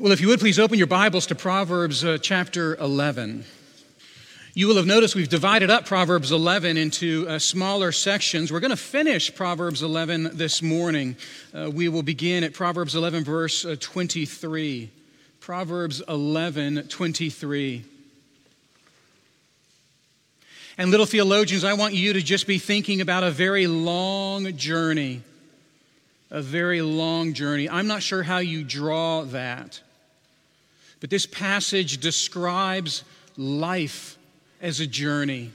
Well, if you would please open your Bibles to Proverbs uh, chapter 11. You will have noticed we've divided up Proverbs 11 into uh, smaller sections. We're going to finish Proverbs 11 this morning. Uh, we will begin at Proverbs 11, verse uh, 23. Proverbs 11, 23. And, little theologians, I want you to just be thinking about a very long journey. A very long journey. I'm not sure how you draw that. But this passage describes life as a journey.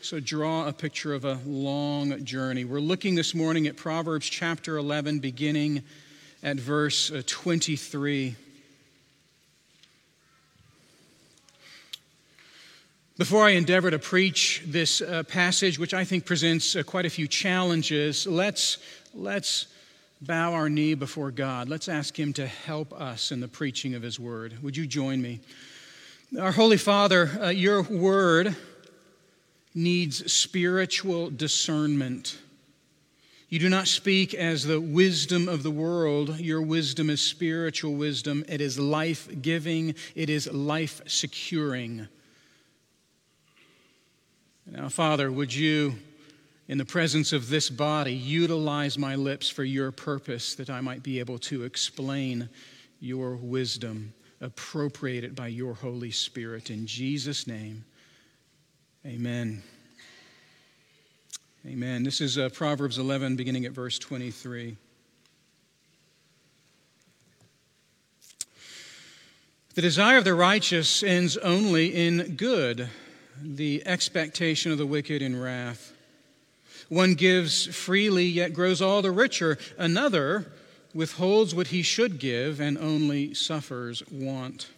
So draw a picture of a long journey. We're looking this morning at Proverbs chapter 11, beginning at verse uh, 23. Before I endeavor to preach this uh, passage, which I think presents uh, quite a few challenges, let's, let's bow our knee before God. Let's ask Him to help us in the preaching of His word. Would you join me? Our Holy Father, uh, your word needs spiritual discernment. You do not speak as the wisdom of the world. Your wisdom is spiritual wisdom. It is life giving, it is life securing. Now, Father, would you in the presence of this body, utilize my lips for your purpose that I might be able to explain your wisdom, appropriated by your Holy Spirit. In Jesus' name, amen. Amen. This is uh, Proverbs 11, beginning at verse 23. The desire of the righteous ends only in good, the expectation of the wicked in wrath. One gives freely, yet grows all the richer. Another withholds what he should give and only suffers want.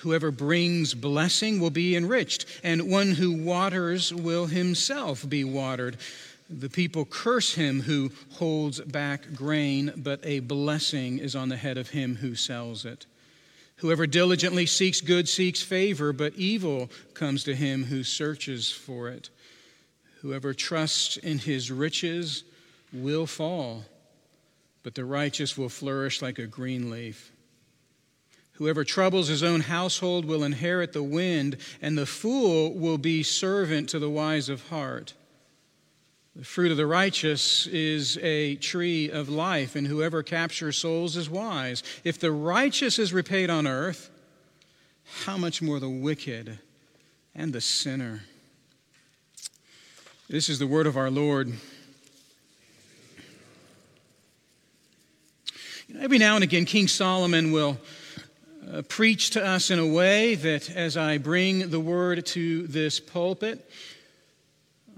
Whoever brings blessing will be enriched, and one who waters will himself be watered. The people curse him who holds back grain, but a blessing is on the head of him who sells it. Whoever diligently seeks good seeks favor, but evil comes to him who searches for it. Whoever trusts in his riches will fall, but the righteous will flourish like a green leaf. Whoever troubles his own household will inherit the wind, and the fool will be servant to the wise of heart. The fruit of the righteous is a tree of life, and whoever captures souls is wise. If the righteous is repaid on earth, how much more the wicked and the sinner? This is the word of our Lord. Every now and again, King Solomon will uh, preach to us in a way that as I bring the word to this pulpit,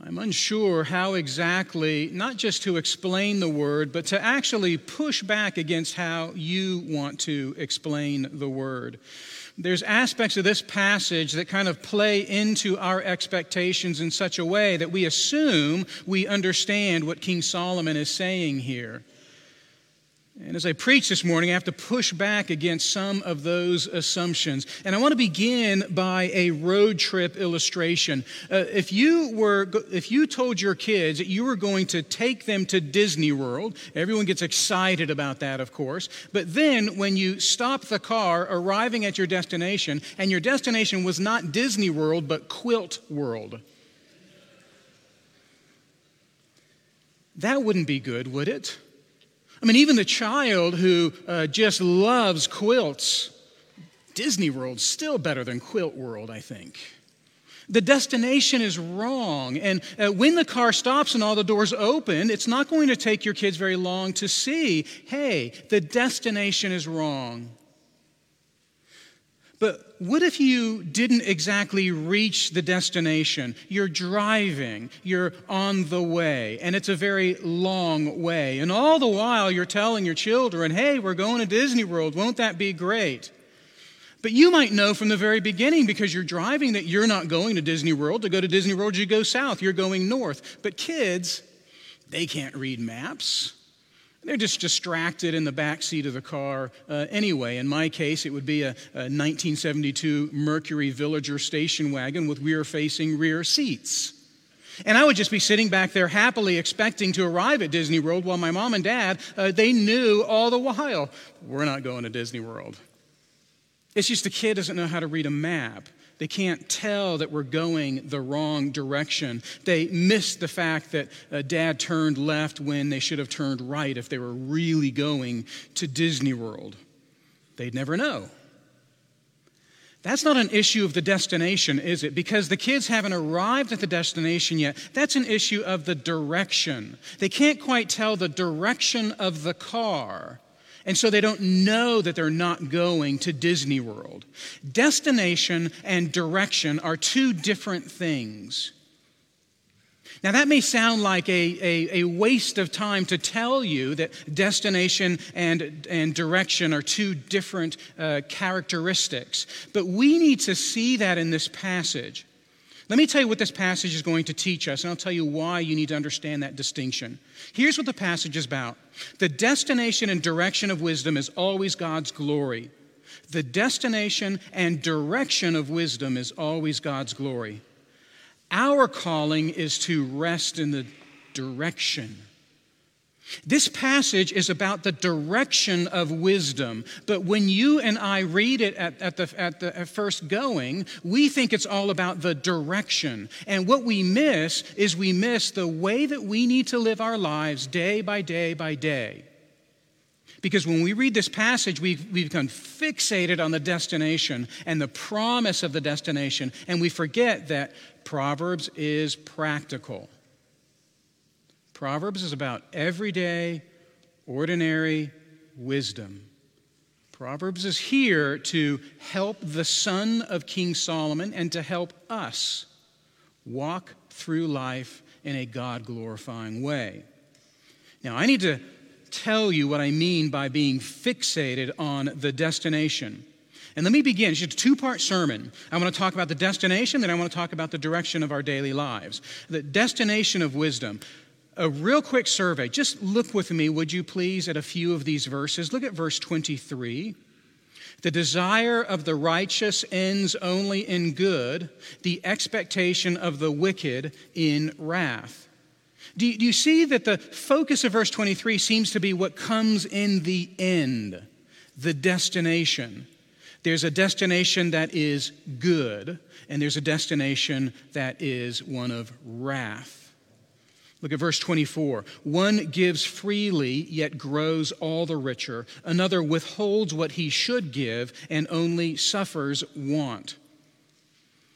I'm unsure how exactly, not just to explain the word, but to actually push back against how you want to explain the word there's aspects of this passage that kind of play into our expectations in such a way that we assume we understand what King Solomon is saying here. And as I preach this morning, I have to push back against some of those assumptions. And I want to begin by a road trip illustration. Uh, if, you were, if you told your kids that you were going to take them to Disney World, everyone gets excited about that, of course. But then when you stop the car arriving at your destination, and your destination was not Disney World, but Quilt World, that wouldn't be good, would it? I mean, even the child who uh, just loves quilts, Disney World's still better than Quilt World, I think. The destination is wrong. And uh, when the car stops and all the doors open, it's not going to take your kids very long to see hey, the destination is wrong. But what if you didn't exactly reach the destination? You're driving, you're on the way, and it's a very long way. And all the while, you're telling your children, hey, we're going to Disney World. Won't that be great? But you might know from the very beginning because you're driving that you're not going to Disney World. To go to Disney World, you go south, you're going north. But kids, they can't read maps. They're just distracted in the back seat of the car uh, anyway. In my case, it would be a, a 1972 Mercury Villager station wagon with rear facing rear seats. And I would just be sitting back there happily expecting to arrive at Disney World while my mom and dad, uh, they knew all the while, we're not going to Disney World. It's just the kid doesn't know how to read a map. They can't tell that we're going the wrong direction. They miss the fact that uh, dad turned left when they should have turned right if they were really going to Disney World. They'd never know. That's not an issue of the destination, is it? Because the kids haven't arrived at the destination yet. That's an issue of the direction. They can't quite tell the direction of the car. And so they don't know that they're not going to Disney World. Destination and direction are two different things. Now, that may sound like a, a, a, waste of time to tell you that destination and, and direction are two different uh, characteristics, but we need to see that in this passage. Let me tell you what this passage is going to teach us, and I'll tell you why you need to understand that distinction. Here's what the passage is about the destination and direction of wisdom is always God's glory. The destination and direction of wisdom is always God's glory. Our calling is to rest in the direction. This passage is about the direction of wisdom, but when you and I read it at, at, the, at the at first going, we think it's all about the direction. And what we miss is we miss the way that we need to live our lives day by day by day. Because when we read this passage, we we become fixated on the destination and the promise of the destination, and we forget that Proverbs is practical. Proverbs is about everyday, ordinary wisdom. Proverbs is here to help the son of King Solomon and to help us walk through life in a God glorifying way. Now, I need to tell you what I mean by being fixated on the destination. And let me begin. It's a two part sermon. I want to talk about the destination, then I want to talk about the direction of our daily lives. The destination of wisdom. A real quick survey. Just look with me, would you please, at a few of these verses. Look at verse 23. The desire of the righteous ends only in good, the expectation of the wicked in wrath. Do you, see that the focus of verse 23 seems to be what comes in the end, the destination? There's a destination that is good, and there's a destination that is one of wrath. Look at verse 24. One gives freely, yet grows all the richer. Another withholds what he should give and only suffers want.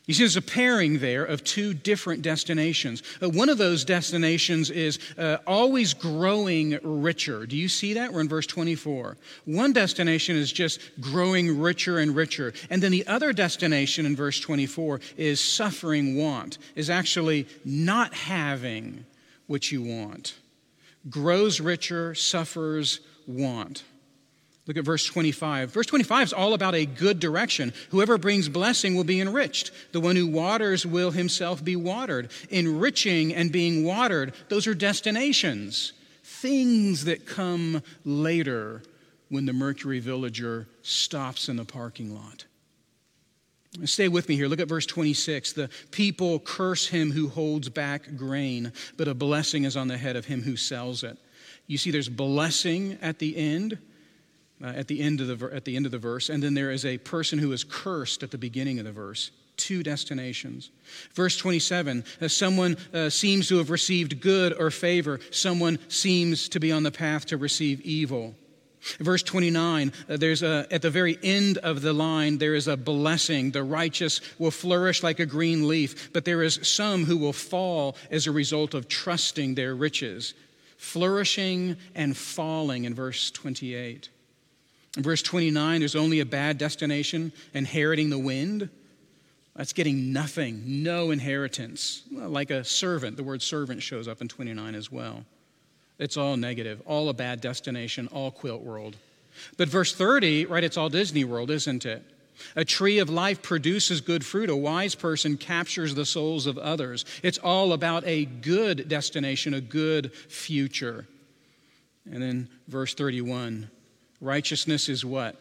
You see, there's a pairing there of two different destinations. Uh, one of those destinations is uh, always growing richer. Do you see that? We're in verse 24. One destination is just growing richer and richer. And then the other destination in verse 24 is suffering want, is actually not having what you want. Grows richer, suffers want. Look at verse 25. Verse 25 is all about a good direction. Whoever brings blessing will be enriched. The one who waters will himself be watered. Enriching and being watered, those are destinations, things that come later when the Mercury villager stops in the parking lot. Stay with me here. Look at verse 26. The people curse him who holds back grain, but a blessing is on the head of him who sells it. You see, there's blessing at the end uh, at, the end of the, at the end of the verse, and then there is a person who is cursed at the beginning of the verse. Two destinations. Verse 27 uh, someone uh, seems to have received good or favor, someone seems to be on the path to receive evil. Verse 29, uh, there's a, at the very end of the line, there is a blessing. The righteous will flourish like a green leaf, but there is some who will fall as a result of trusting their riches. Flourishing and falling in verse 28. In verse 29, there's only a bad destination, inheriting the wind. That's getting nothing, no inheritance. Like a servant, the word servant shows up in 29 as well. It's all negative, all a bad destination, all quilt world. But verse 30, right, it's all Disney World, isn't it? A tree of life produces good fruit. A wise person captures the souls of others. It's all about a good destination, a good future. And then verse 31 Righteousness is what?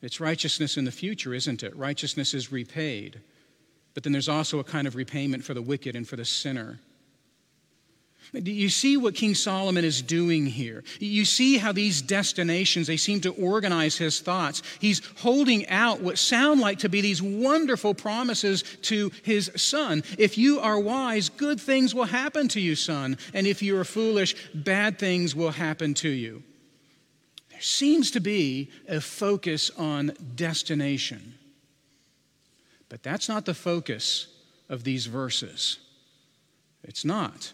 It's righteousness in the future, isn't it? Righteousness is repaid. but then there's also a kind of repayment for the wicked and for the sinner. You see what King Solomon is doing here? You see how these destinations, they seem to organize his thoughts. He's holding out what sound like to be these wonderful promises to his son. If you are wise, good things will happen to you, son. And if you are foolish, bad things will happen to you. There seems to be a focus on destination. But that's not the focus of these verses. It's not.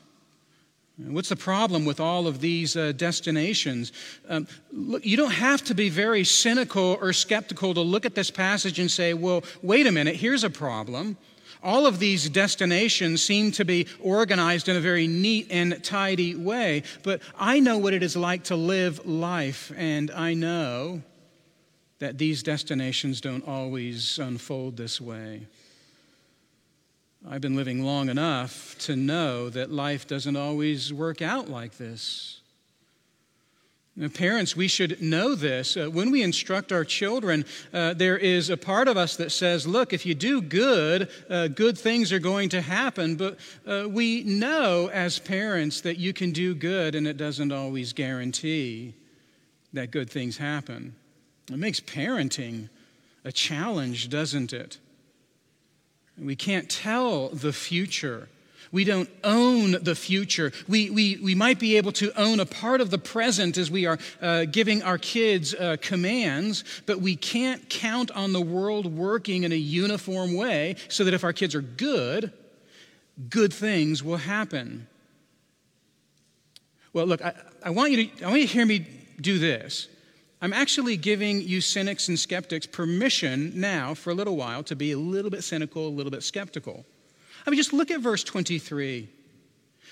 What's the problem with all of these uh, destinations? Um, look, you don't have to be very cynical or skeptical to look at this passage and say, well, wait a minute, here's a problem. All of these destinations seem to be organized in a very neat and tidy way, but I know what it is like to live life, and I know that these destinations don't always unfold this way. I've been living long enough to know that life doesn't always work out like this. Now, parents, we should know this. Uh, when we instruct our children, uh, there is a part of us that says, look, if you do good, uh, good things are going to happen. But uh, we know as parents that you can do good and it doesn't always guarantee that good things happen. It makes parenting a challenge, doesn't it? We can't tell the future. We don't own the future. We, we, we might be able to own a part of the present as we are uh, giving our kids uh, commands, but we can't count on the world working in a uniform way so that if our kids are good, good things will happen. Well, look, I, I, want, you to, I want you to hear me do this. I'm actually giving you cynics and skeptics permission now for a little while to be a little bit cynical, a little bit skeptical. I mean, just look at verse 23.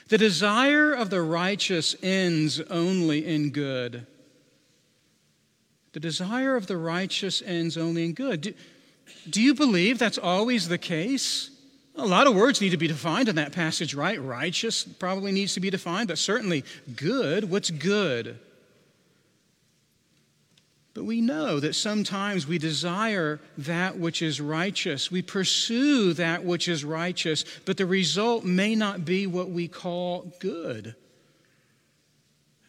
The desire of the righteous ends only in good. The desire of the righteous ends only in good. Do, do you believe that's always the case? A lot of words need to be defined in that passage, right? Righteous probably needs to be defined, but certainly good. What's good? But we know that sometimes we desire that which is righteous. We pursue that which is righteous, but the result may not be what we call good.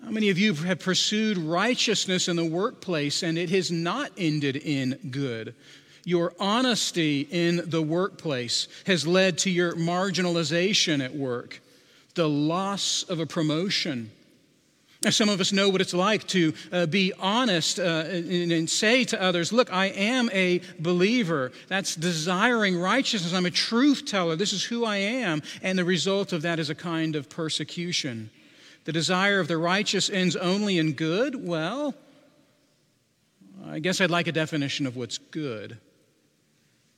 How many of you have pursued righteousness in the workplace and it has not ended in good? Your honesty in the workplace has led to your marginalization at work, the loss of a promotion some of us know what it's like to uh, be honest uh, and, and, say to others, Look, I am a believer. That's desiring righteousness. I'm a truth teller. This is who I am. And the result of that is a kind of persecution. The desire of the righteous ends only in good. Well, I guess I'd like a definition of what's good.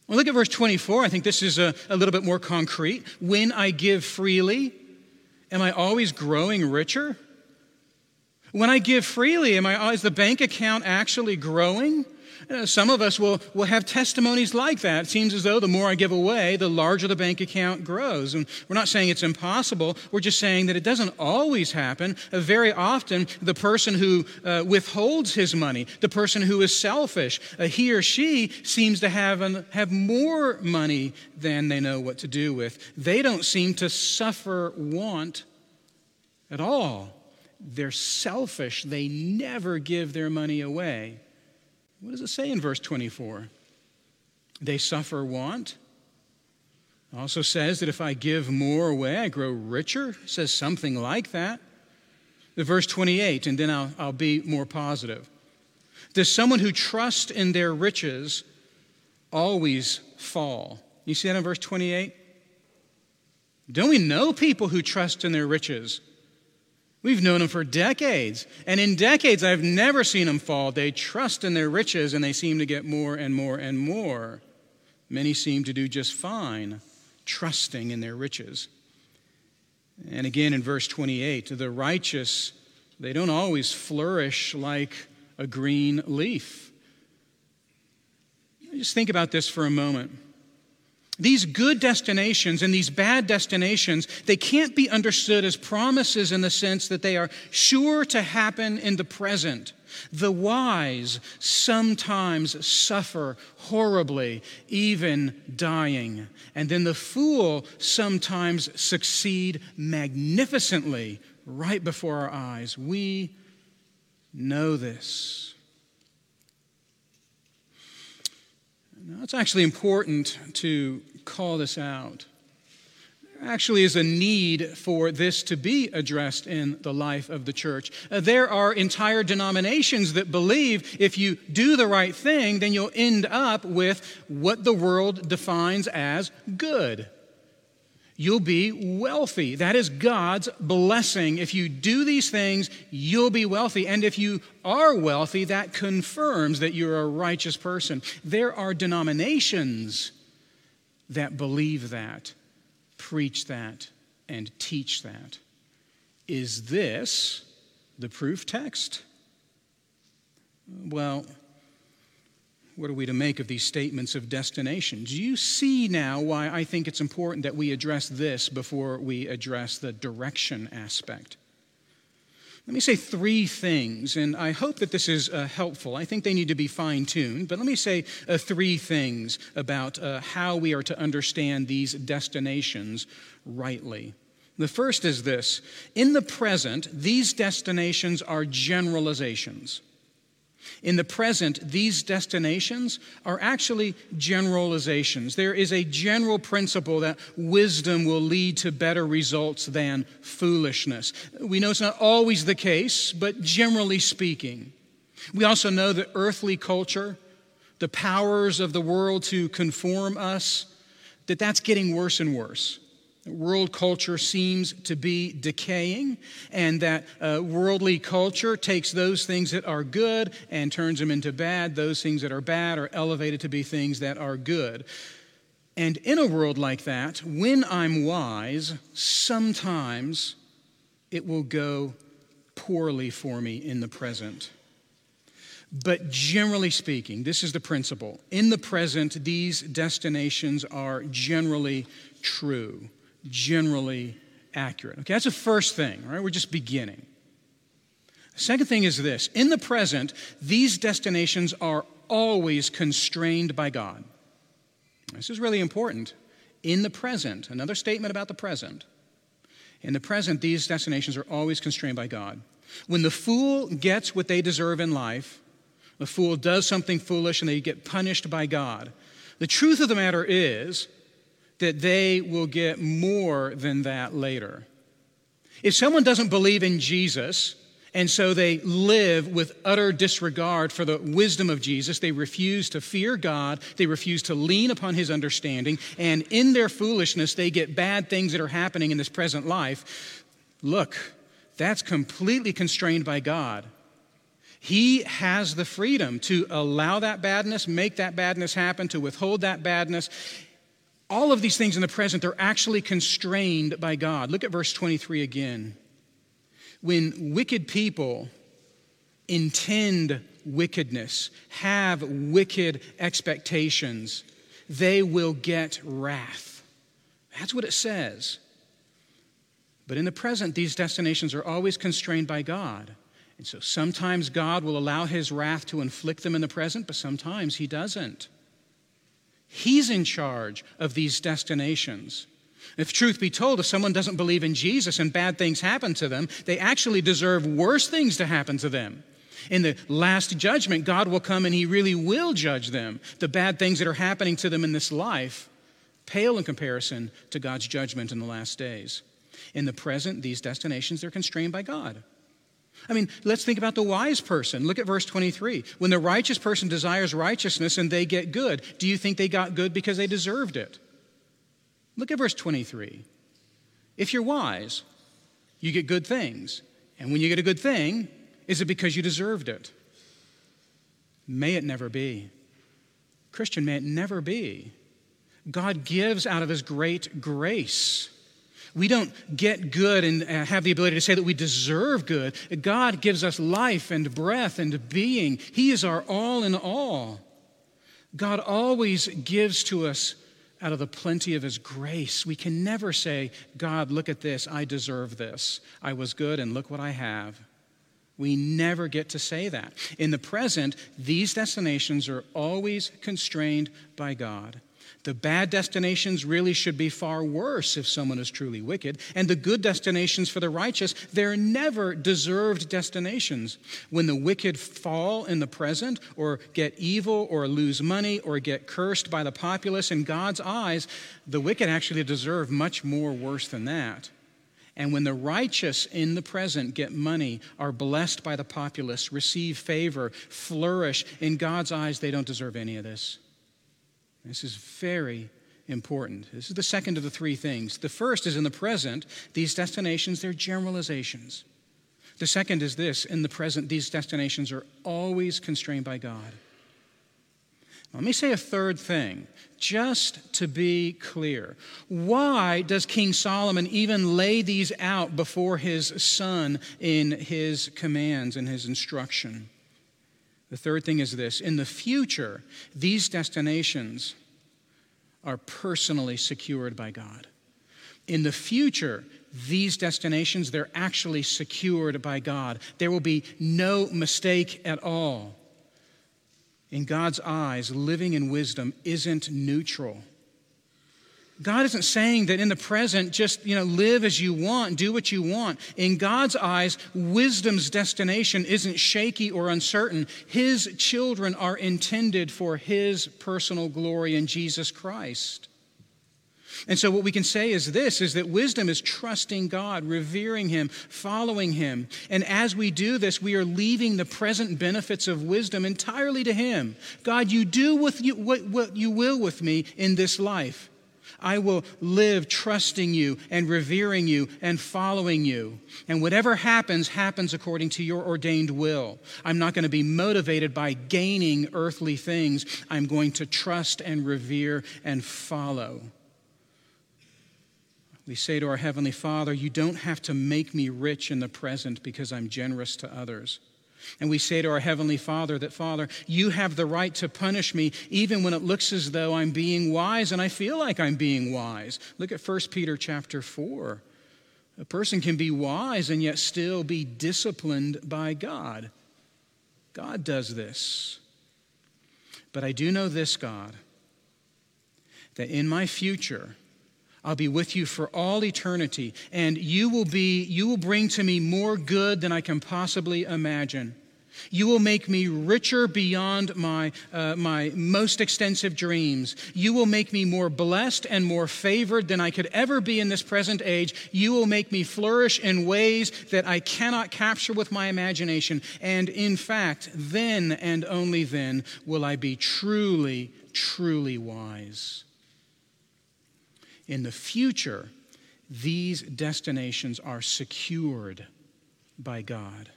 Well, look at verse 24. I think this is a, a little bit more concrete. When I give freely, am I always growing richer? When I give freely, am I, is the bank account actually growing? Uh, some of us will, will have testimonies like that. It seems as though the more I give away, the larger the bank account grows. And we're not saying it's impossible. We're just saying that it doesn't always happen. Uh, very often, the person who uh, withholds his money, the person who is selfish, uh, he or she seems to have, an, have more money than they know what to do with. They don't seem to suffer want at all. They're selfish. They never give their money away. What does it say in verse 24? They suffer want. Also says that if I give more away, I grow richer. Says something like that. The verse 28, and then I'll, I'll be more positive. Does someone who trusts in their riches always fall? You see that in verse 28? Don't we know people who trust in their riches? We've known them for decades. And in decades, I've never seen them fall. They trust in their riches and they seem to get more and more and more. Many seem to do just fine, trusting in their riches. And again in verse 28, the righteous, they don't always flourish like a green leaf. Just think about this for a moment. These good destinations and these bad destinations, they can't be understood as promises in the sense that they are sure to happen in the present. The wise sometimes suffer horribly, even dying. And then the fool sometimes succeed magnificently right before our eyes. We know this. It's actually important to call this out There actually is a need for this to be addressed in the life of the church. Uh, there are entire denominations that believe if you do the right thing, then you'll end up with what the world defines as good. You'll be wealthy. That is God's blessing. If you do these things, you'll be wealthy. And if you are wealthy, that confirms that you're a righteous person. There are denominations that believe that preach that and teach that. Is this the proof text? Well, what are we to make of these statements of destination? Do you see now why I think it's important that we address this before we address the direction aspect? Let me say three things, and I hope that this is uh, helpful. I think they need to be fine tuned, but let me say uh, three things about uh, how we are to understand these destinations rightly. The first is this In the present, these destinations are generalizations. In the present, these destinations are actually generalizations. There is a general principle that wisdom will lead to better results than foolishness. We know it's not always the case, but generally speaking. We also know that earthly culture, the powers of the world to conform us, that that's getting worse and worse. World culture seems to be decaying, and that uh, worldly culture takes those things that are good and turns them into bad. Those things that are bad are elevated to be things that are good. And in a world like that, when I'm wise, sometimes it will go poorly for me in the present. But generally speaking, this is the principle. In the present, these destinations are generally true generally accurate. Okay, that's the first thing, right? We're just beginning. The second thing is this in the present, these destinations are always constrained by God. This is really important. In the present, another statement about the present. In the present, these destinations are always constrained by God. When the fool gets what they deserve in life, the fool does something foolish and they get punished by God. The truth of the matter is that they will get more than that later. If someone doesn't believe in Jesus, and so they live with utter disregard for the wisdom of Jesus. They refuse to fear God. They refuse to lean upon his understanding. And in their foolishness, they get bad things that are happening in this present life. Look, that's completely constrained by God. He has the freedom to allow that badness, make that badness happen, to withhold that badness all of these things in the present, they're actually constrained by God. Look at verse 23 again. When wicked people intend wickedness, have wicked expectations, they will get wrath. That's what it says. But in the present, these destinations are always constrained by God. And so sometimes God will allow his wrath to inflict them in the present, but sometimes he doesn't. He's in charge of these destinations. If truth be told, if someone doesn't believe in Jesus and bad things happen to them, they actually deserve worse things to happen to them. In the last judgment, God will come and He really will judge them. The bad things that are happening to them in this life pale in comparison to God's judgment in the last days. In the present, these destinations, they're constrained by God. I mean, let's think about the wise person. Look at verse 23. When the righteous person desires righteousness and they get good, do you think they got good because they deserved it? Look at verse 23. If you're wise, you get good things. And when you get a good thing, is it because you deserved it? May it never be. Christian, may it never be. God gives out of his great grace. We don't get good and uh, have the ability to say that we deserve good. God gives us life and breath and being. He is our all in all. God always gives to us out of the plenty of His grace. We can never say, God, look at this. I deserve this. I was good and look what I have. We never get to say that. In the present, these destinations are always constrained by God. The bad destinations really should be far worse if someone is truly wicked. And the good destinations for the righteous, they're never deserved destinations. When the wicked fall in the present, or get evil, or lose money, or get cursed by the populace, in God's eyes, the wicked actually deserve much more worse than that. And when the righteous in the present get money, are blessed by the populace, receive favor, flourish, in God's eyes, they don't deserve any of this. This is very important. This is the second of the three things. The first is in the present, these destinations, they're generalizations. The second is this in the present, these destinations are always constrained by God. Let me say a third thing, just to be clear. Why does King Solomon even lay these out before his son in his commands and his instruction? The third thing is this in the future, these destinations are personally secured by God. In the future, these destinations, they're actually secured by God. There will be no mistake at all. In God's eyes, living in wisdom isn't neutral. God isn't saying that in the present, just you know, live as you want, do what you want. In God's eyes, wisdom's destination isn't shaky or uncertain. His children are intended for His personal glory in Jesus Christ. And so what we can say is this is that wisdom is trusting God, revering him, following him. And as we do this, we are leaving the present benefits of wisdom entirely to him. God, you do with you, what, what you will with me in this life. I will live trusting you and revering you and following you. And whatever happens, happens according to your ordained will. I'm not going to be motivated by gaining earthly things. I'm going to trust and revere and follow. We say to our Heavenly Father, You don't have to make me rich in the present because I'm generous to others. And we say to our Heavenly Father that, Father, you have the right to punish me even when it looks as though I'm being wise and I feel like I'm being wise. Look at 1 Peter chapter 4. A person can be wise and yet still be disciplined by God. God does this. But I do know this, God, that in my future, I'll be with you for all eternity, and you will be you will bring to me more good than I can possibly imagine. You will make me richer beyond my, uh, my most extensive dreams. You will make me more blessed and more favored than I could ever be in this present age. You will make me flourish in ways that I cannot capture with my imagination. And in fact, then and only then will I be truly, truly wise. In the future, these destinations are secured by God.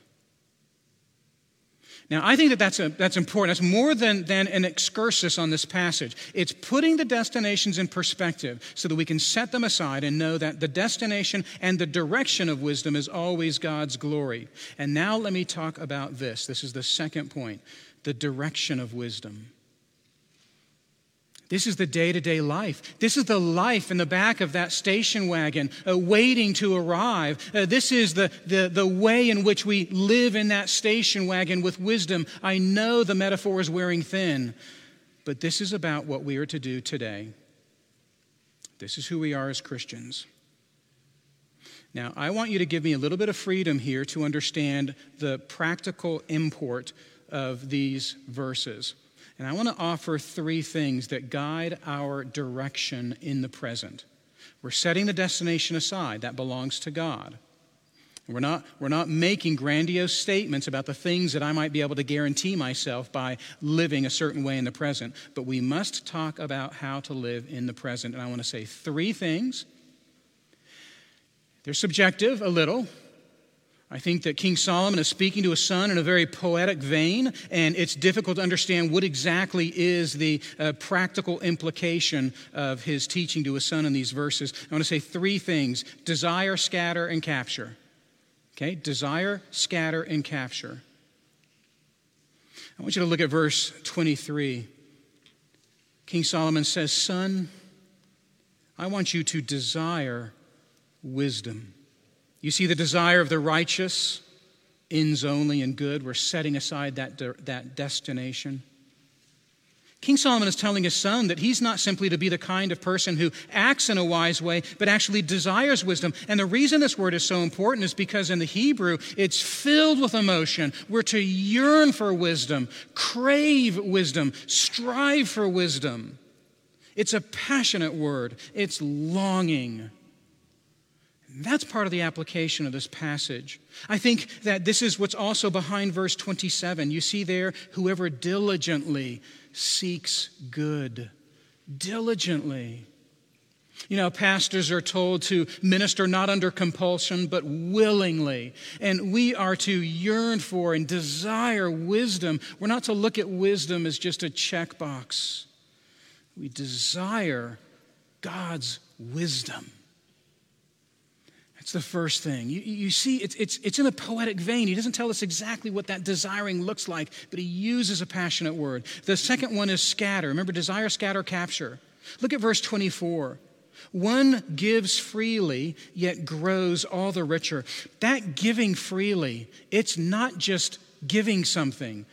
Now, I think that that's, a, that's important. That's more than, than an excursus on this passage. It's putting the destinations in perspective so that we can set them aside and know that the destination and the direction of wisdom is always God's glory. And now let me talk about this. This is the second point the direction of wisdom. This is the day to day life. This is the life in the back of that station wagon uh, waiting to arrive. Uh, this is the, the, the way in which we live in that station wagon with wisdom. I know the metaphor is wearing thin, but this is about what we are to do today. This is who we are as Christians. Now, I want you to give me a little bit of freedom here to understand the practical import of these verses. And I want to offer three things that guide our direction in the present. We're setting the destination aside, that belongs to God. We're not, we're not making grandiose statements about the things that I might be able to guarantee myself by living a certain way in the present, but we must talk about how to live in the present. And I want to say three things. They're subjective a little, I think that King Solomon is speaking to his son in a very poetic vein, and it's difficult to understand what exactly is the uh, practical implication of his teaching to his son in these verses. I want to say three things desire, scatter, and capture. Okay? Desire, scatter, and capture. I want you to look at verse 23. King Solomon says, Son, I want you to desire wisdom you see the desire of the righteous ends only in good. We're setting aside that, de- that destination. King Solomon is telling his son that he's not simply to be the kind of person who acts in a wise way, but actually desires wisdom. And the reason this word is so important is because in the Hebrew, it's filled with emotion. We're to yearn for wisdom, crave wisdom, strive for wisdom. It's a passionate word, it's longing. That's part of the application of this passage. I think that this is what's also behind verse 27. You see there, whoever diligently seeks good. Diligently. You know, pastors are told to minister not under compulsion, but willingly. And we are to yearn for and desire wisdom. We're not to look at wisdom as just a checkbox. We desire God's wisdom. That's the first thing. You, you see, it's, it's, it's in a poetic vein. He doesn't tell us exactly what that desiring looks like, but he uses a passionate word. The second one is scatter. Remember, desire, scatter, capture. Look at verse 24. One gives freely, yet grows all the richer. That giving freely, it's not just giving something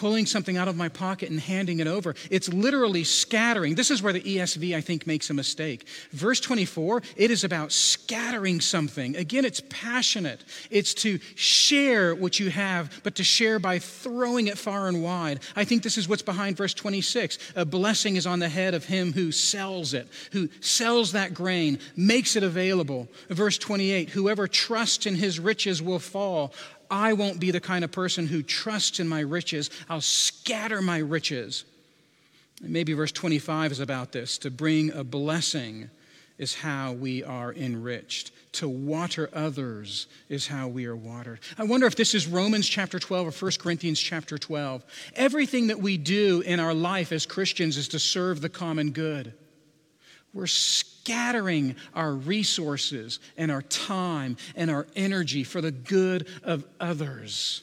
pulling something out of my pocket and handing it over. It's literally scattering. This is where the ESV, I think, makes a mistake. Verse 24, it is about scattering something. Again, it's passionate. It's to share what you have, but to share by throwing it far and wide. I think this is what's behind verse 26. A blessing is on the head of him who sells it, who sells that grain, makes it available. Verse 28, whoever trusts in his riches will fall. I won't be the kind of person who trusts in my riches. I'll scatter my riches. And maybe verse 25 is about this. To bring a blessing is how we are enriched. To water others is how we are watered. I wonder if this is Romans chapter 12 or 1 Corinthians chapter 12. Everything that we do in our life as Christians is to serve the common good. We're our resources and our time and our energy for the good of others.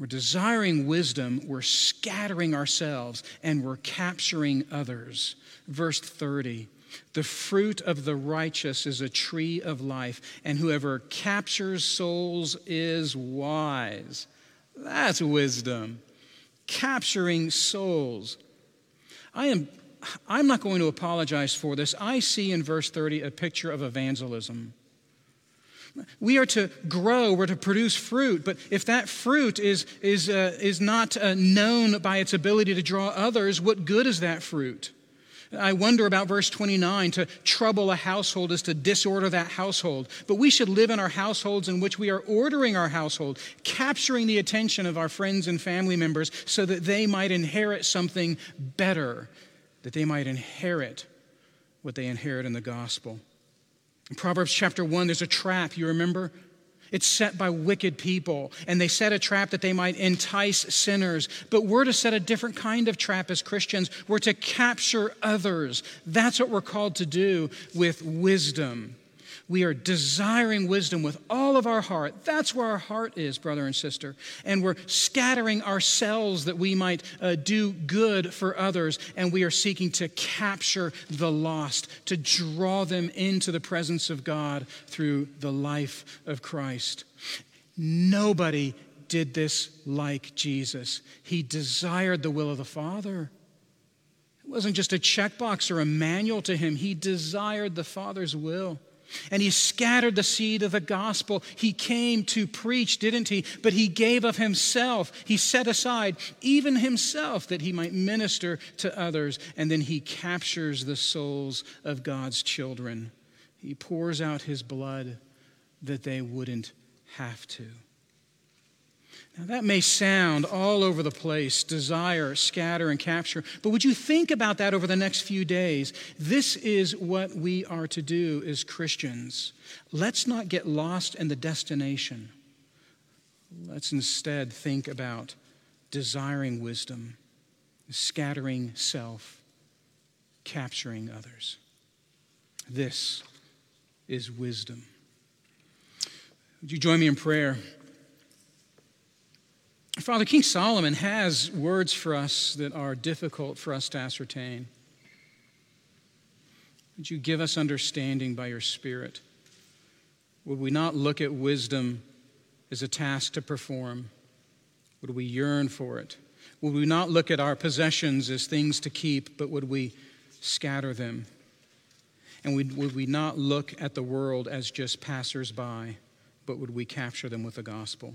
We're desiring wisdom, we're scattering ourselves, and we're capturing others. Verse 30 The fruit of the righteous is a tree of life, and whoever captures souls is wise. That's wisdom. Capturing souls. I am I'm not going to apologize for this. I see in verse 30 a picture of evangelism. We are to grow, we're to produce fruit, but if that fruit is, is, uh, is not uh, known by its ability to draw others, what good is that fruit? I wonder about verse 29 to trouble a household is to disorder that household. But we should live in our households in which we are ordering our household, capturing the attention of our friends and family members so that they might inherit something better that they might inherit what they inherit in the gospel. In Proverbs chapter 1, there's a trap, you remember? It's set by wicked people, and they set a trap that they might entice sinners. But we're to set a different kind of trap as Christians. We're to capture others. That's what we're called to do with wisdom. We are desiring wisdom with all of our heart. That's where our heart is, brother and sister. And we're scattering ourselves that we might uh, do good for others. And we are seeking to capture the lost, to draw them into the presence of God through the life of Christ. Nobody did this like Jesus. He desired the will of the Father. It wasn't just a checkbox or a manual to him, he desired the Father's will. And he scattered the seed of the gospel. He came to preach, didn't he? But he gave of himself. He set aside even himself that he might minister to others. And then he captures the souls of God's children. He pours out his blood that they wouldn't have to. Now, that may sound all over the place desire, scatter, and capture. But would you think about that over the next few days? This is what we are to do as Christians. Let's not get lost in the destination. Let's instead think about desiring wisdom, scattering self, capturing others. This is wisdom. Would you join me in prayer? Father, King Solomon has words for us that are difficult for us to ascertain. Would you give us understanding by your Spirit? Would we not look at wisdom as a task to perform? Would we yearn for it? Would we not look at our possessions as things to keep, but would we scatter them? And would, we not look at the world as just passersby, but would we capture them with the gospel?